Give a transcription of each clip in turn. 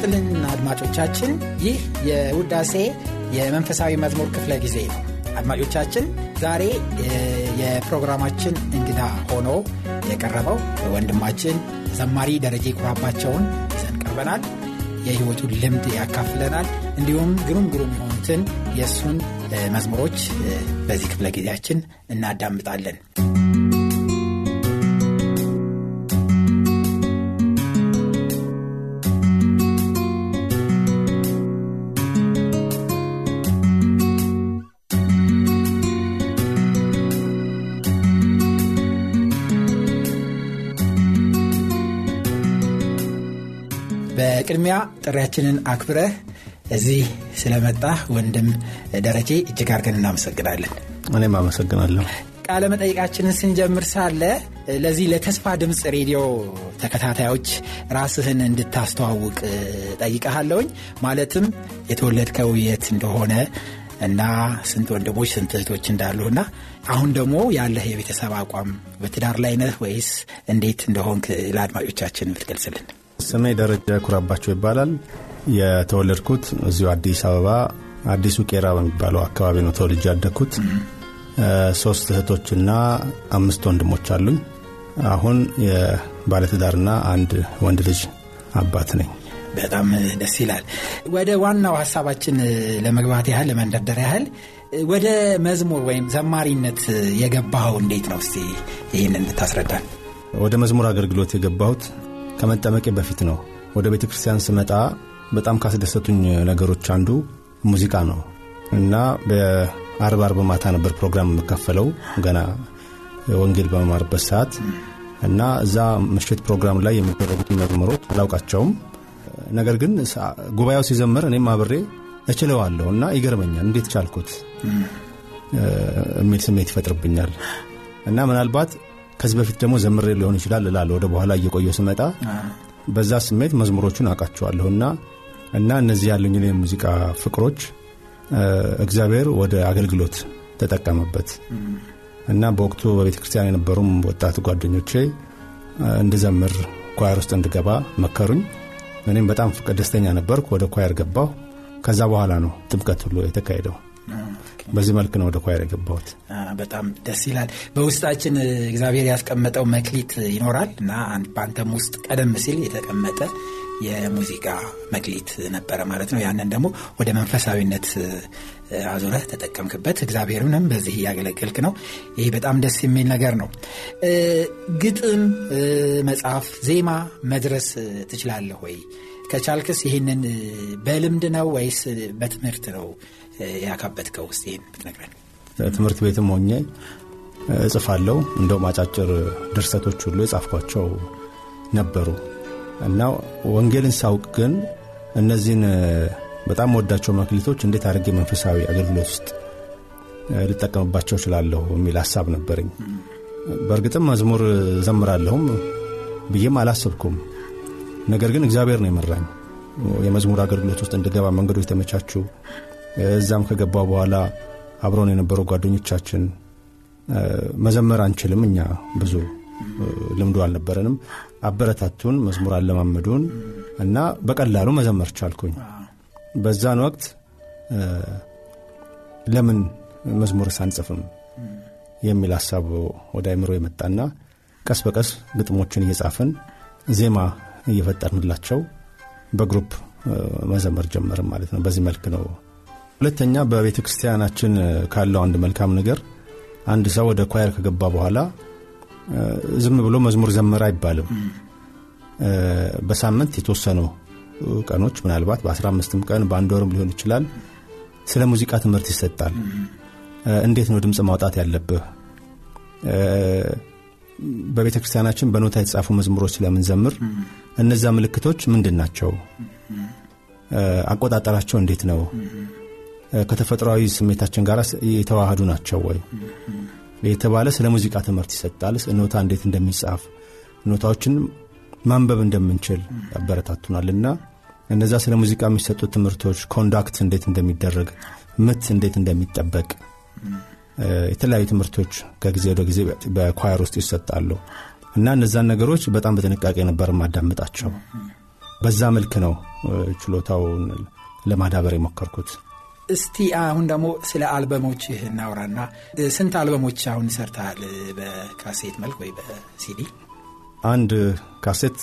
ይስጥልን አድማጮቻችን፣ ይህ የውዳሴ የመንፈሳዊ መዝሙር ክፍለ ጊዜ ነው። አድማጮቻችን ዛሬ የፕሮግራማችን እንግዳ ሆኖ የቀረበው ወንድማችን ዘማሪ ደረጀ ኩራባቸውን ይዘን ቀርበናል። የሕይወቱን ልምድ ያካፍለናል። እንዲሁም ግሩም ግሩም የሆኑትን የእሱን መዝሙሮች በዚህ ክፍለ ጊዜያችን እናዳምጣለን። በቅድሚያ ጥሪያችንን አክብረህ እዚህ ስለመጣ ወንድም ደረጀ እጅግ አድርገን እናመሰግናለን። እኔም አመሰግናለሁ። ቃለ መጠይቃችንን ስንጀምር ሳለ ለዚህ ለተስፋ ድምፅ ሬዲዮ ተከታታዮች ራስህን እንድታስተዋውቅ ጠይቀሃለውኝ። ማለትም የተወለድከው የት እንደሆነ እና ስንት ወንድሞች ስንት እህቶች እንዳሉና አሁን ደግሞ ያለህ የቤተሰብ አቋም በትዳር ላይ ነህ ወይስ እንዴት እንደሆንክ ለአድማጮቻችን ብትገልጽልን። ስሜ ደረጃ ኩራባቸው ይባላል። የተወለድኩት እዚሁ አዲስ አበባ አዲሱ ቄራ በሚባለው አካባቢ ነው ተወልጄ ያደግኩት። ሶስት እህቶችና አምስት ወንድሞች አሉኝ። አሁን የባለትዳርና አንድ ወንድ ልጅ አባት ነኝ። በጣም ደስ ይላል። ወደ ዋናው ሀሳባችን ለመግባት ያህል ለመንደርደር ያህል ወደ መዝሙር ወይም ዘማሪነት የገባኸው እንዴት ነው? እስቲ ይህን እንድታስረዳን። ወደ መዝሙር አገልግሎት የገባሁት ከመጠመቄ በፊት ነው። ወደ ቤተ ክርስቲያን ስመጣ በጣም ካስደሰቱኝ ነገሮች አንዱ ሙዚቃ ነው እና በአርብ አርብ ማታ ነበር ፕሮግራም የምካፈለው ገና ወንጌል በመማርበት ሰዓት እና እዛ ምሽት ፕሮግራም ላይ የሚደረጉት መዝሙሮች አላውቃቸውም። ነገር ግን ጉባኤው ሲዘምር እኔም አብሬ እችለዋለሁ እና ይገርመኛል። እንዴት ቻልኩት የሚል ስሜት ይፈጥርብኛል እና ምናልባት ከዚህ በፊት ደግሞ ዘምሬ ሊሆን ይችላል እላለሁ። ወደ በኋላ እየቆየው ስመጣ በዛ ስሜት መዝሙሮቹን አውቃቸዋለሁና እና እነዚህ ያሉኝን የሙዚቃ ፍቅሮች እግዚአብሔር ወደ አገልግሎት ተጠቀመበት እና በወቅቱ በቤተ ክርስቲያን የነበሩም ወጣት ጓደኞቼ እንድዘምር ኳየር ውስጥ እንድገባ መከሩኝ። እኔም በጣም ደስተኛ ነበርኩ። ወደ ኳየር ገባሁ። ከዛ በኋላ ነው ጥምቀት ሁሉ የተካሄደው። በዚህ መልክ ነው ወደ ኳየር የገባሁት። በጣም ደስ ይላል። በውስጣችን እግዚአብሔር ያስቀመጠው መክሊት ይኖራል እና በአንተም ውስጥ ቀደም ሲል የተቀመጠ የሙዚቃ መክሊት ነበረ ማለት ነው። ያንን ደግሞ ወደ መንፈሳዊነት አዙረህ ተጠቀምክበት። እግዚአብሔርንም በዚህ እያገለገልክ ነው። ይህ በጣም ደስ የሚል ነገር ነው። ግጥም መጽሐፍ፣ ዜማ መድረስ ትችላለህ ወይ? ከቻልክስ ይህንን በልምድ ነው ወይስ በትምህርት ነው ያካበትከው? ውስጥ ይህን ብትነግረን። ትምህርት ቤትም ሆኜ እጽፋለሁ። እንደውም አጫጭር ድርሰቶች ሁሉ የጻፍኳቸው ነበሩ እና ወንጌልን ሳውቅ ግን እነዚህን በጣም ወዳቸው መክሊቶች እንዴት አድርጌ መንፈሳዊ አገልግሎት ውስጥ ልጠቀምባቸው እችላለሁ የሚል ሀሳብ ነበረኝ። በእርግጥም መዝሙር ዘምራለሁም ብዬም አላሰብኩም። ነገር ግን እግዚአብሔር ነው የመራኝ የመዝሙር አገልግሎት ውስጥ እንድገባ መንገዶች ተመቻቹ። እዛም ከገባ በኋላ አብረውን የነበሩ ጓደኞቻችን መዘመር አንችልም፣ እኛ ብዙ ልምዱ አልነበረንም፣ አበረታቱን፣ መዝሙር አለማመዱን እና በቀላሉ መዘመር ቻልኩኝ። በዛን ወቅት ለምን መዝሙር ሳንጽፍም የሚል ሀሳብ ወደ አይምሮ የመጣና ቀስ በቀስ ግጥሞችን እየጻፍን ዜማ እየፈጠርንላቸው በ group መዘመር ጀመርም ማለት ነው። በዚህ መልክ ነው። ሁለተኛ በቤተ ክርስቲያናችን ካለው አንድ መልካም ነገር አንድ ሰው ወደ choir ከገባ በኋላ ዝም ብሎ መዝሙር ዘመረ አይባልም። በሳምንት የተወሰኑ ቀኖች ምናልባት በ15ም ቀን በአንድ ወርም ሊሆን ይችላል ስለ ሙዚቃ ትምህርት ይሰጣል። እንዴት ነው ድምፅ ማውጣት ያለብህ? በቤተ ክርስቲያናችን በኖታ የተጻፉ መዝሙሮች ስለምንዘምር እነዛ ምልክቶች ምንድን ናቸው? አቆጣጠራቸው እንዴት ነው? ከተፈጥሯዊ ስሜታችን ጋር የተዋህዱ ናቸው ወይ የተባለ ስለ ሙዚቃ ትምህርት ይሰጣል። ኖታ እንዴት እንደሚጻፍ ኖታዎችን ማንበብ እንደምንችል ያበረታቱናል እና እነዛ ስለ ሙዚቃ የሚሰጡት ትምህርቶች ኮንዳክት እንዴት እንደሚደረግ፣ ምት እንዴት እንደሚጠበቅ የተለያዩ ትምህርቶች ከጊዜ ወደ ጊዜ በኳየር ውስጥ ይሰጣሉ እና እነዛን ነገሮች በጣም በጥንቃቄ ነበር ማዳምጣቸው። በዛ መልክ ነው ችሎታውን ለማዳበር የሞከርኩት። እስቲ አሁን ደግሞ ስለ አልበሞች እናውራና ስንት አልበሞች አሁን ሰርተሃል? በካሴት መልክ ወይ በሲዲ? አንድ ካሴት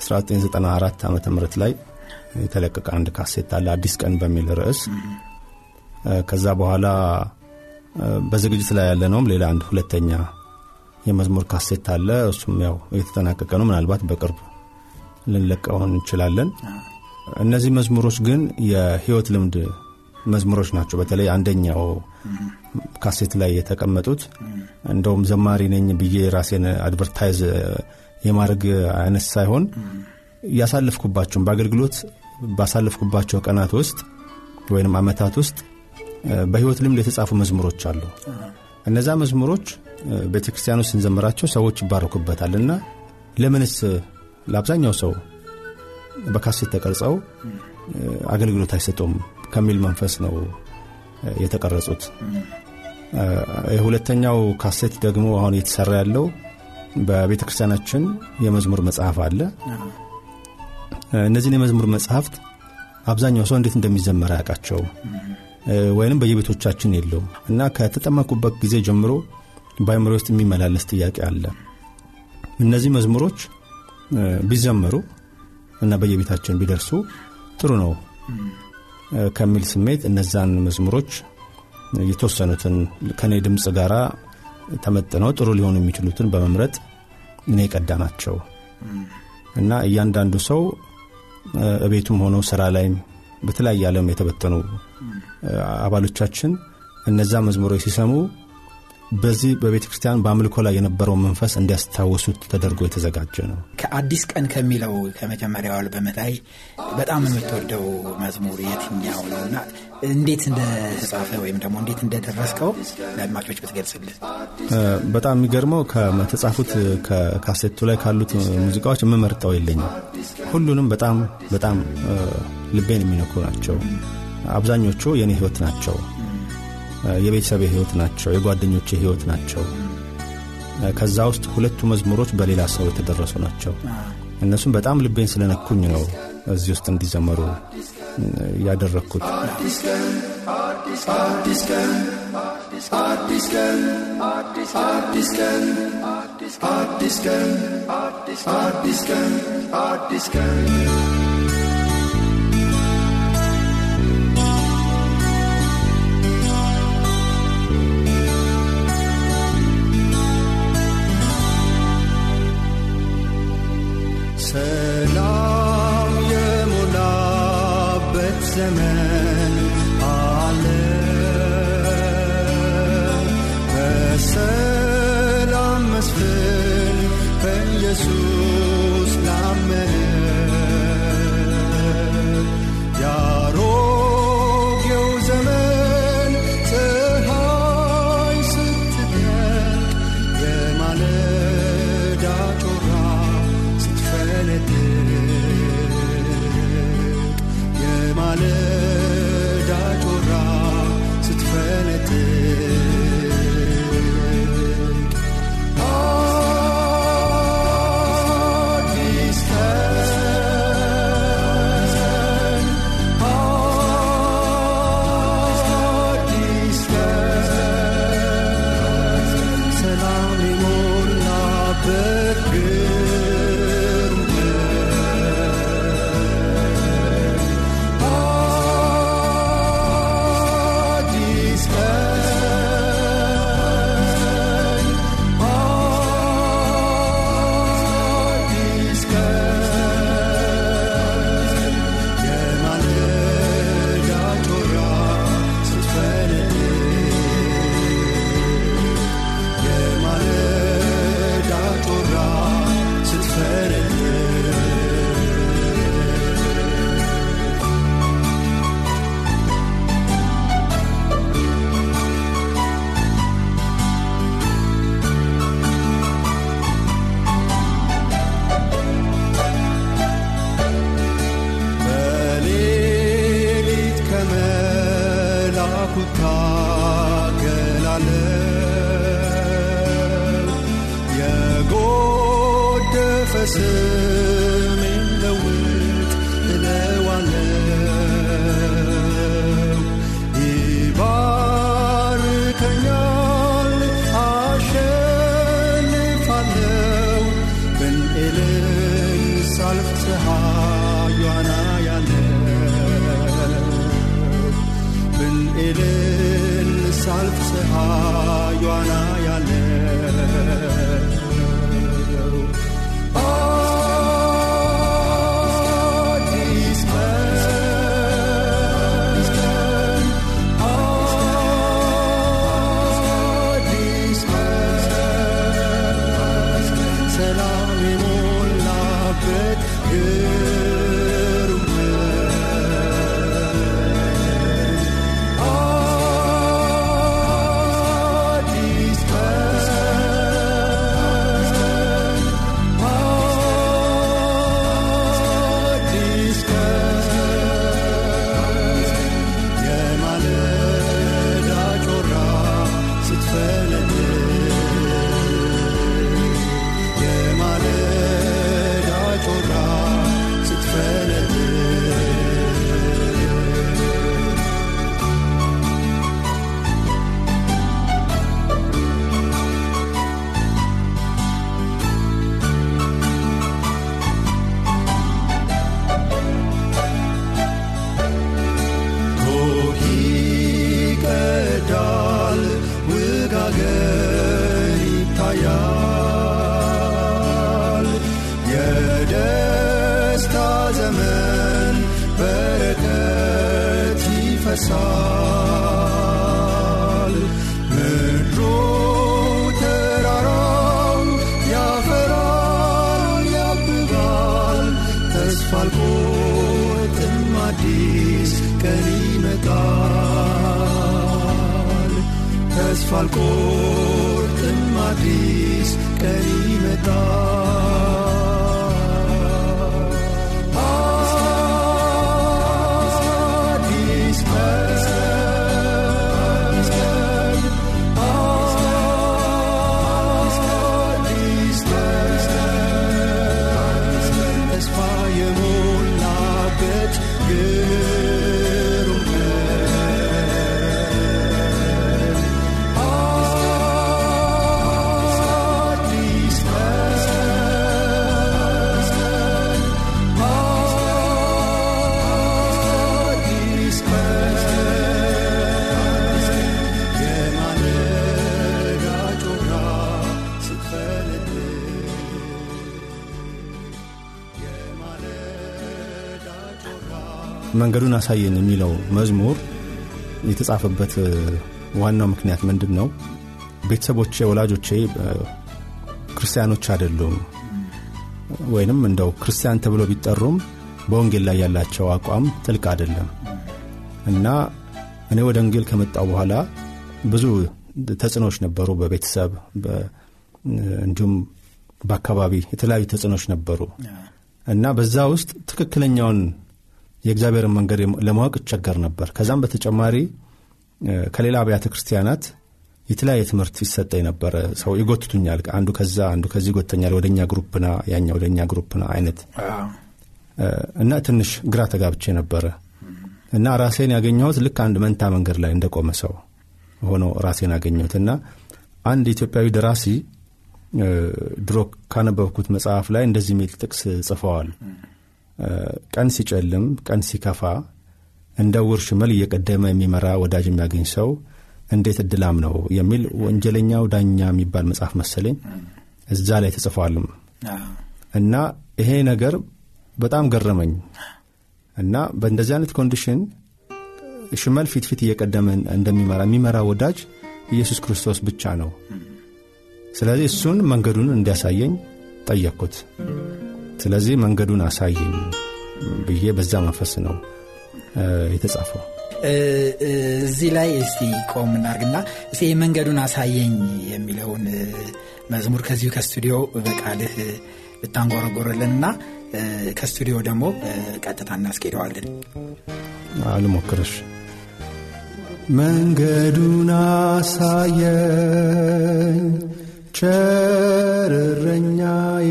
1994 ዓ ም ላይ የተለቀቀ አንድ ካሴት አለ አዲስ ቀን በሚል ርዕስ። ከዛ በኋላ በዝግጅት ላይ ያለ ነውም ሌላ አንድ ሁለተኛ የመዝሙር ካሴት አለ። እሱም ያው እየተጠናቀቀ ነው። ምናልባት በቅርብ ልንለቀው እንችላለን። እነዚህ መዝሙሮች ግን የህይወት ልምድ መዝሙሮች ናቸው። በተለይ አንደኛው ካሴት ላይ የተቀመጡት እንደውም ዘማሪ ነኝ ብዬ ራሴን advertise የማድረግ አይነት ሳይሆን ያሳለፍኩባቸውን በአገልግሎት ባሳለፍኩባቸው ቀናት ውስጥ ወይም አመታት ውስጥ በህይወት ልምድ የተጻፉ መዝሙሮች አሉ። እነዛ መዝሙሮች ቤተ ክርስቲያን ውስጥ ስንዘምራቸው ሰዎች ይባረኩበታል እና ለምንስ ለአብዛኛው ሰው በካሴት ተቀርጸው አገልግሎት አይሰጡም ከሚል መንፈስ ነው የተቀረጹት። የሁለተኛው ካሴት ደግሞ አሁን እየተሰራ ያለው በቤተ ክርስቲያናችን የመዝሙር መጽሐፍ አለ። እነዚህን የመዝሙር መጽሐፍት አብዛኛው ሰው እንዴት እንደሚዘመር አያውቃቸውም ወይንም በየቤቶቻችን የለውም እና ከተጠመኩበት ጊዜ ጀምሮ በአይምሮ ውስጥ የሚመላለስ ጥያቄ አለ። እነዚህ መዝሙሮች ቢዘመሩ እና በየቤታችን ቢደርሱ ጥሩ ነው ከሚል ስሜት እነዛን መዝሙሮች የተወሰኑትን ከኔ ድምፅ ጋር ተመጥነው ጥሩ ሊሆኑ የሚችሉትን በመምረጥ እኔ የቀዳ ናቸው። እና እያንዳንዱ ሰው እቤቱም ሆነው ስራ ላይም በተለያየ ዓለም የተበተኑ አባሎቻችን እነዛ መዝሙሮች ሲሰሙ በዚህ በቤተ ክርስቲያን በአምልኮ ላይ የነበረው መንፈስ እንዲያስታውሱት ተደርጎ የተዘጋጀ ነው። ከአዲስ ቀን ከሚለው ከመጀመሪያው አልበም ላይ በጣም የምትወደው መዝሙር የትኛው ነው እና እንዴት እንደተጻፈ ወይም ደግሞ እንዴት እንደደረስከው ለአድማጮች ብትገልጽልን። በጣም የሚገርመው ከተጻፉት ከካሴቱ ላይ ካሉት ሙዚቃዎች የምመርጠው የለኝም። ሁሉንም በጣም በጣም ልቤን የሚነኩ ናቸው። አብዛኞቹ የእኔ ህይወት ናቸው። የቤተሰብ ህይወት ናቸው። የጓደኞቼ ህይወት ናቸው። ከዛ ውስጥ ሁለቱ መዝሙሮች በሌላ ሰው የተደረሱ ናቸው። እነሱም በጣም ልቤን ስለነኩኝ ነው እዚህ ውስጥ እንዲዘመሩ ያደረግኩት። አዲስ ቀን ሰላም የሞላበት ዘመን could call. ተስፋ መንገዱን አሳየን የሚለው መዝሙር የተጻፈበት ዋናው ምክንያት ምንድን ነው? ቤተሰቦቼ ወላጆቼ ክርስቲያኖች አይደሉም። ወይንም እንደው ክርስቲያን ተብሎ ቢጠሩም በወንጌል ላይ ያላቸው አቋም ጥልቅ አይደለም። እና እኔ ወደ ወንጌል ከመጣው በኋላ ብዙ ተጽዕኖዎች ነበሩ በቤተሰብ እንዲሁም በአካባቢ የተለያዩ ተጽዕኖዎች ነበሩ። እና በዛ ውስጥ ትክክለኛውን የእግዚአብሔርን መንገድ ለማወቅ እቸገር ነበር። ከዛም በተጨማሪ ከሌላ አብያተ ክርስቲያናት የተለያየ ትምህርት ይሰጠኝ ነበረ። ሰው ይጎትቱኛል። አንዱ ከዛ አንዱ ከዚህ ይጎተኛል። ወደኛ ግሩፕና ያኛ ወደኛ ግሩፕና አይነት እና ትንሽ ግራ ተጋብቼ ነበረ። እና ራሴን ያገኘሁት ልክ አንድ መንታ መንገድ ላይ እንደቆመ ሰው ሆኖ ራሴን አገኘሁት። እና አንድ ኢትዮጵያዊ ደራሲ ድሮ ካነበብኩት መጽሐፍ ላይ እንደዚህ የሚል ጥቅስ ጽፈዋል ቀን ሲጨልም ቀን ሲከፋ እንደ እውር ሽመል እየቀደመ የሚመራ ወዳጅ የሚያገኝ ሰው እንዴት እድላም ነው የሚል ወንጀለኛው ዳኛ የሚባል መጽሐፍ መሰለኝ እዛ ላይ ተጽፏልም እና ይሄ ነገር በጣም ገረመኝ። እና በእንደዚህ አይነት condition ሽመል ፊት ፊት እየቀደመ እንደሚመራ የሚመራ ወዳጅ ኢየሱስ ክርስቶስ ብቻ ነው። ስለዚህ እሱን መንገዱን እንዲያሳየኝ ጠየቅኩት ስለዚህ መንገዱን አሳየኝ ብዬ በዛ መንፈስ ነው የተጻፈው። እዚህ ላይ እስቲ ቆም እናርግና እስቲ መንገዱን አሳየኝ የሚለውን መዝሙር ከዚሁ ከስቱዲዮ በቃልህ ብታንጎረጎርልንና ከስቱዲዮ ደግሞ ቀጥታ እናስኬደዋለን። አልሞክርሽ። መንገዱን አሳየኝ ቸርረኛዬ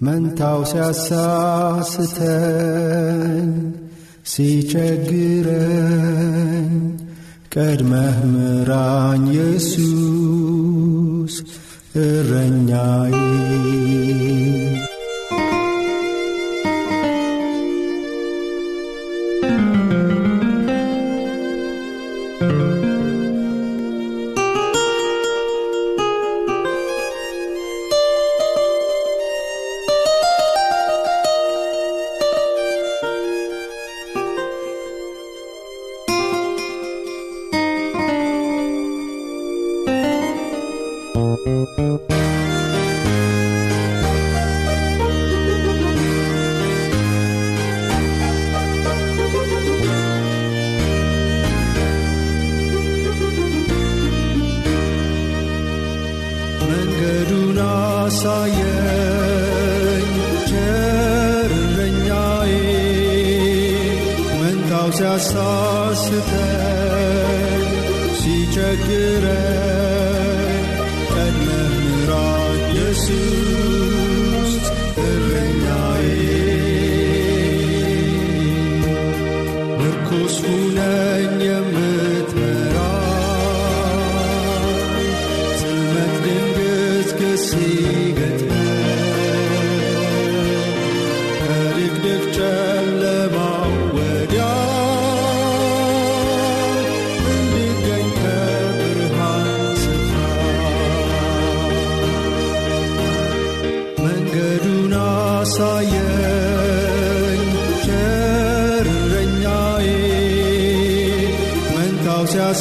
መንታው ሲያሳስተኝ ሲቸግረኝ ቀድመህ ምራኝ ኢየሱስ እረኛዬ ሲቸግረኝ ቀድመህ ምራኝ ኢየሱስ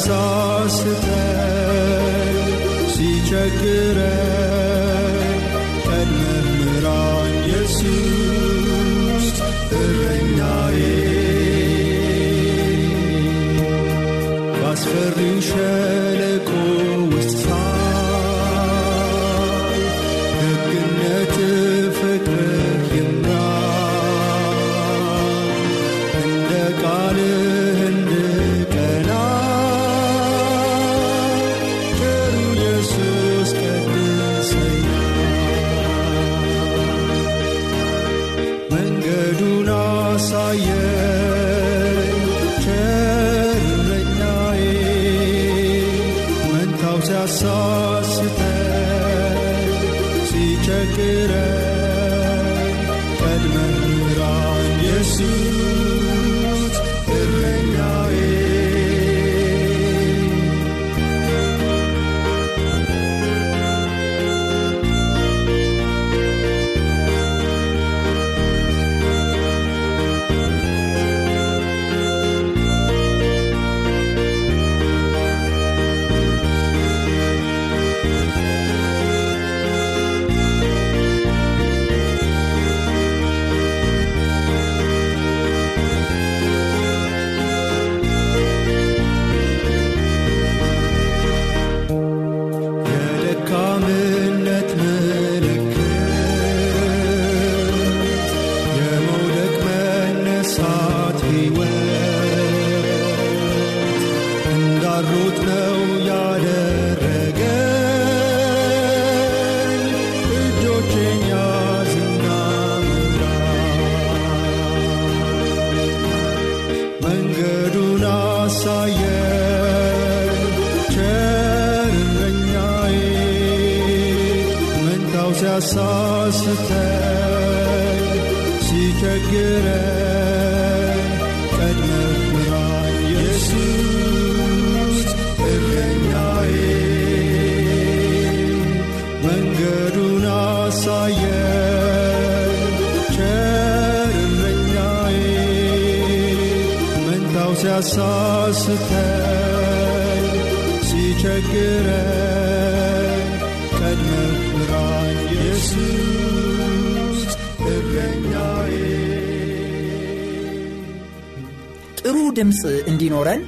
መንታው ሲያሳስተኝ ሲቸግረኝ ቀድመህ ምራኝ ኢየሱስ እረኛዬ ባስፈሪው መንገዱን አሳየኝ ቸርረኛዬ መንታው ሲያሳስተኝ ሲቸግረኝ ሲያሳስተኝ ሲቸግረኝ ቀድመህ ምራኝ ኢየሱስ እረኛዬ ጥሩ ድምፅ እንዲኖረን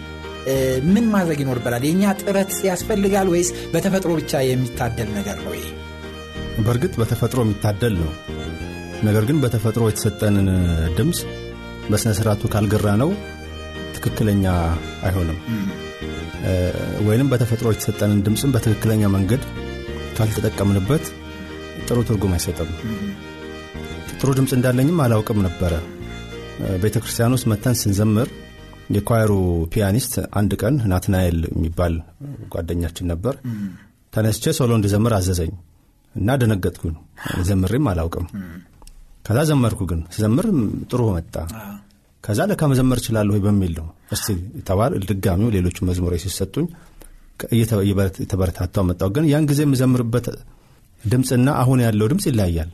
ምን ማድረግ ይኖርበናል? የእኛ ጥረት ያስፈልጋል ወይስ በተፈጥሮ ብቻ የሚታደል ነገር ነው? ይሄ በእርግጥ በተፈጥሮ የሚታደል ነው። ነገር ግን በተፈጥሮ የተሰጠንን ድምፅ በሥነ ሥርዓቱ ካልገራነው ትክክለኛ አይሆንም። ወይንም በተፈጥሮ የተሰጠንን ድምፅም በትክክለኛ መንገድ ካልተጠቀምንበት ጥሩ ትርጉም አይሰጥም። ጥሩ ድምፅ እንዳለኝም አላውቅም ነበረ። ቤተ ክርስቲያን ውስጥ መጥተን ስንዘምር የ choir ኡ pianist አንድ ቀን ናትናኤል የሚባል ጓደኛችን ነበር። ተነስቼ solo እንድዘምር አዘዘኝ እና ደነገጥኩኝ። ዘምሬም አላውቅም። ከዛ ዘመርኩ። ግን ስዘምር ጥሩ መጣ። ከዛ ለካ መዘመር እችላለሁ ወይ በሚል ነው እስቲ ተባል ድጋሚው ሌሎቹ መዝሙሮች ሲሰጡኝ የተበረታታው መጣው። ግን ያን ጊዜ የምዘምርበት ድምፅና አሁን ያለው ድምፅ ይለያያል።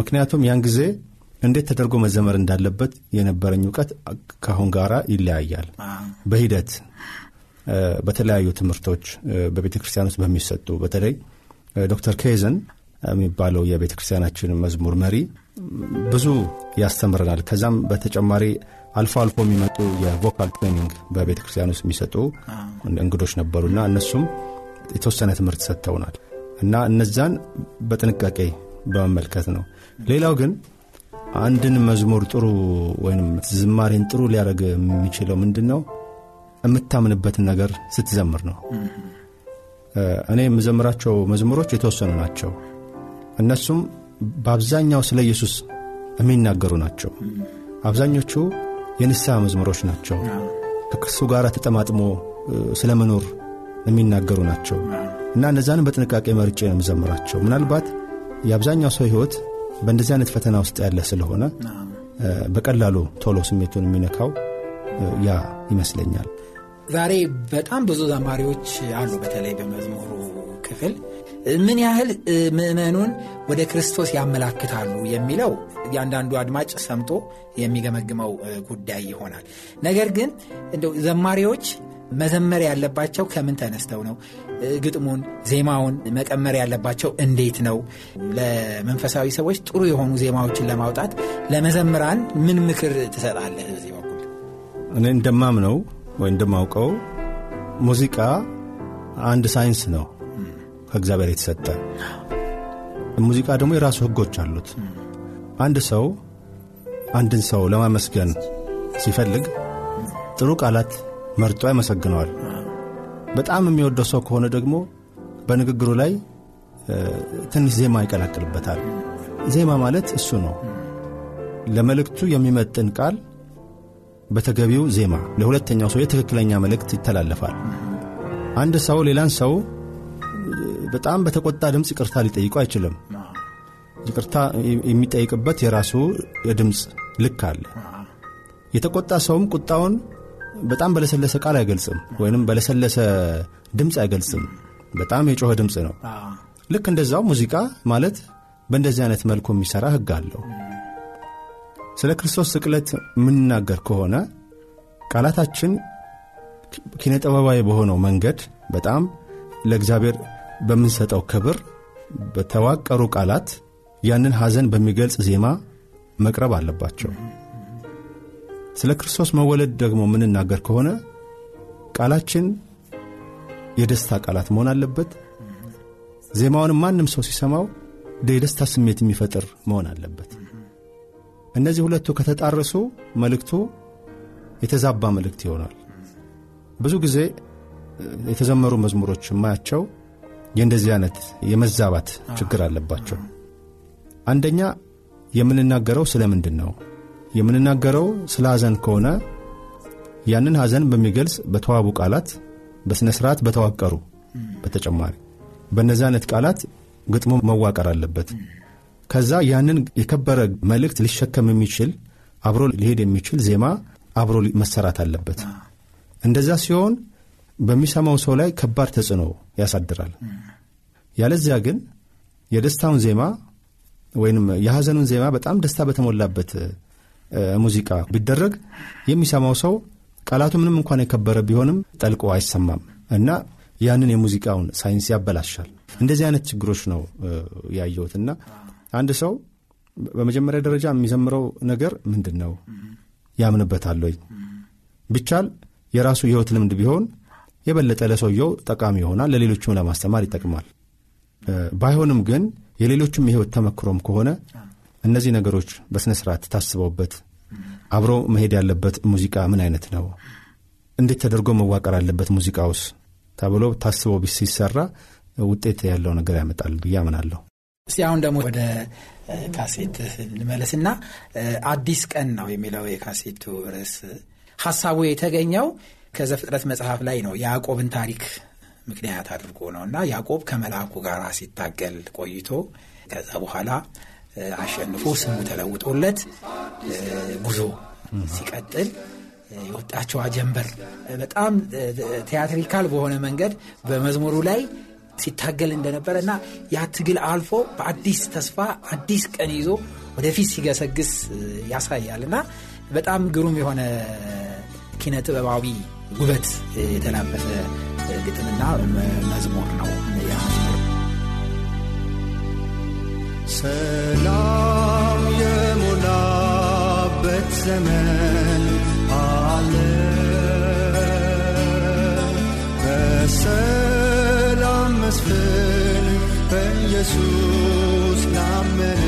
ምክንያቱም ያን ጊዜ እንዴት ተደርጎ መዘመር እንዳለበት የነበረኝ እውቀት ከአሁን ጋር ይለያያል። በሂደት በተለያዩ ትምህርቶች በቤተ ክርስቲያን ውስጥ በሚሰጡ በተለይ ዶክተር ኬዘን የሚባለው የቤተ ክርስቲያናችን መዝሙር መሪ ብዙ ያስተምረናል። ከዛም በተጨማሪ አልፎ አልፎ የሚመጡ የ vocal training በቤተ ክርስቲያን ውስጥ የሚሰጡ እንግዶች ነበሩና እነሱም የተወሰነ ትምህርት ሰጥተውናል እና እነዛን በጥንቃቄ በመመልከት ነው። ሌላው ግን አንድን መዝሙር ጥሩ ወይም ዝማሬን ጥሩ ሊያደርግ የሚችለው ምንድን ነው? የምታምንበትን ነገር ስትዘምር ነው። እኔ የምዘምራቸው መዝሙሮች የተወሰኑ ናቸው። እነሱም በአብዛኛው ስለ ኢየሱስ የሚናገሩ ናቸው። አብዛኞቹ የንስሐ መዝሙሮች ናቸው። ከክሱ ጋር ተጠማጥሞ ስለ መኖር የሚናገሩ ናቸው እና እነዛንም በጥንቃቄ መርጬ ነው የምዘምራቸው። ምናልባት የአብዛኛው ሰው ሕይወት በእንደዚህ አይነት ፈተና ውስጥ ያለ ስለሆነ በቀላሉ ቶሎ ስሜቱን የሚነካው ያ ይመስለኛል። ዛሬ በጣም ብዙ ዘማሪዎች አሉ። በተለይ በመዝሙሩ ክፍል ምን ያህል ምዕመኑን ወደ ክርስቶስ ያመላክታሉ የሚለው እያንዳንዱ አድማጭ ሰምቶ የሚገመግመው ጉዳይ ይሆናል። ነገር ግን እንደው ዘማሪዎች መዘመር ያለባቸው ከምን ተነስተው ነው? ግጥሙን፣ ዜማውን መቀመር ያለባቸው እንዴት ነው? ለመንፈሳዊ ሰዎች ጥሩ የሆኑ ዜማዎችን ለማውጣት ለመዘምራን ምን ምክር ትሰጣለህ? በዚህ በኩል እኔ እንደማምነው ወይ እንደማውቀው ሙዚቃ አንድ ሳይንስ ነው ከእግዚአብሔር የተሰጠ። ሙዚቃ ደግሞ የራሱ ሕጎች አሉት። አንድ ሰው አንድን ሰው ለማመስገን ሲፈልግ ጥሩ ቃላት መርጦ ያመሰግነዋል። በጣም የሚወደው ሰው ከሆነ ደግሞ በንግግሩ ላይ ትንሽ ዜማ ይቀላቅልበታል። ዜማ ማለት እሱ ነው። ለመልእክቱ የሚመጥን ቃል በተገቢው ዜማ ለሁለተኛው ሰው የትክክለኛ መልእክት ይተላለፋል። አንድ ሰው ሌላን ሰው በጣም በተቆጣ ድምፅ ይቅርታ ሊጠይቁ አይችልም። ይቅርታ የሚጠይቅበት የራሱ የድምፅ ልክ አለ። የተቆጣ ሰውም ቁጣውን በጣም በለሰለሰ ቃል አይገልጽም፣ ወይንም በለሰለሰ ድምፅ አይገልጽም። በጣም የጮኸ ድምፅ ነው። ልክ እንደዛው ሙዚቃ ማለት በእንደዚህ አይነት መልኩ የሚሠራ ሕግ አለው። ስለ ክርስቶስ ስቅለት የምንናገር ከሆነ ቃላታችን ኪነ ጥበባዊ በሆነው መንገድ በጣም ለእግዚአብሔር በምንሰጠው ክብር በተዋቀሩ ቃላት ያንን ሐዘን በሚገልጽ ዜማ መቅረብ አለባቸው። ስለ ክርስቶስ መወለድ ደግሞ የምንናገር ከሆነ ቃላችን የደስታ ቃላት መሆን አለበት። ዜማውንም ማንም ሰው ሲሰማው የደስታ ስሜት የሚፈጥር መሆን አለበት። እነዚህ ሁለቱ ከተጣረሱ መልእክቱ የተዛባ መልእክት ይሆናል። ብዙ ጊዜ የተዘመሩ መዝሙሮች የማያቸው የእንደዚህ አይነት የመዛባት ችግር አለባቸው። አንደኛ የምንናገረው ስለ ምንድን ነው? የምንናገረው ስለ ሐዘን ከሆነ ያንን ሐዘን በሚገልጽ በተዋቡ ቃላት በሥነ ሥርዓት በተዋቀሩ በተጨማሪ በእነዚህ አይነት ቃላት ግጥሙ መዋቀር አለበት። ከዛ ያንን የከበረ መልእክት ሊሸከም የሚችል አብሮ ሊሄድ የሚችል ዜማ አብሮ መሰራት አለበት። እንደዛ ሲሆን በሚሰማው ሰው ላይ ከባድ ተጽዕኖ ያሳድራል። ያለዚያ ግን የደስታውን ዜማ ወይም የሐዘኑን ዜማ በጣም ደስታ በተሞላበት ሙዚቃ ቢደረግ የሚሰማው ሰው ቃላቱ ምንም እንኳን የከበረ ቢሆንም ጠልቆ አይሰማም እና ያንን የሙዚቃውን ሳይንስ ያበላሻል። እንደዚህ አይነት ችግሮች ነው ያየሁትና አንድ ሰው በመጀመሪያ ደረጃ የሚዘምረው ነገር ምንድን ነው? ያምንበታል ወይ? ቢቻል የራሱ የሕይወት ልምድ ቢሆን የበለጠ ለሰውየው ጠቃሚ ይሆናል፣ ለሌሎችም ለማስተማር ይጠቅማል። ባይሆንም ግን የሌሎችም የሕይወት ተመክሮም ከሆነ እነዚህ ነገሮች በሥነ ሥርዓት ታስበውበት አብሮ መሄድ ያለበት ሙዚቃ ምን አይነት ነው? እንዴት ተደርጎ መዋቀር አለበት ሙዚቃውስ ተብሎ ታስቦ ሲሰራ ውጤት ያለው ነገር ያመጣል ብዬ አምናለሁ። እስቲ አሁን ደግሞ ወደ ካሴት እንመለስና አዲስ ቀን ነው የሚለው የካሴቱ ርዕስ። ሀሳቡ የተገኘው ከዘፍጥረት መጽሐፍ ላይ ነው። የያዕቆብን ታሪክ ምክንያት አድርጎ ነው እና ያዕቆብ ከመልአኩ ጋር ሲታገል ቆይቶ ከዛ በኋላ አሸንፎ ስሙ ተለውጦለት ጉዞ ሲቀጥል የወጣቸዋ ጀንበር በጣም theatrical በሆነ መንገድ በመዝሙሩ ላይ ሲታገል እንደነበረ እና ያ ትግል አልፎ በአዲስ ተስፋ አዲስ ቀን ይዞ ወደፊት ሲገሰግስ ያሳያል እና በጣም ግሩም የሆነ ኪነ ጥበባዊ ውበት የተላበሰ ግጥምና መዝሙር ነው ሰላም የሞላበት ዘመን አለ። በሰላም መስፍን በኢየሱስ ላመነ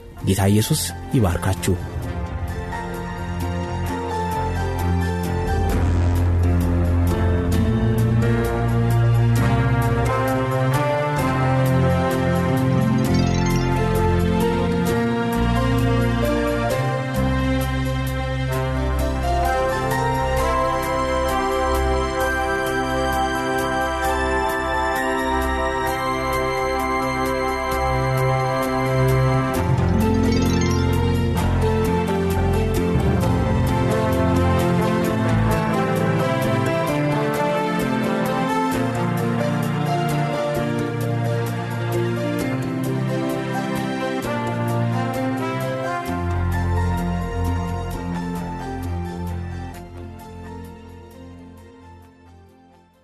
ጌታ ኢየሱስ ይባርካችሁ።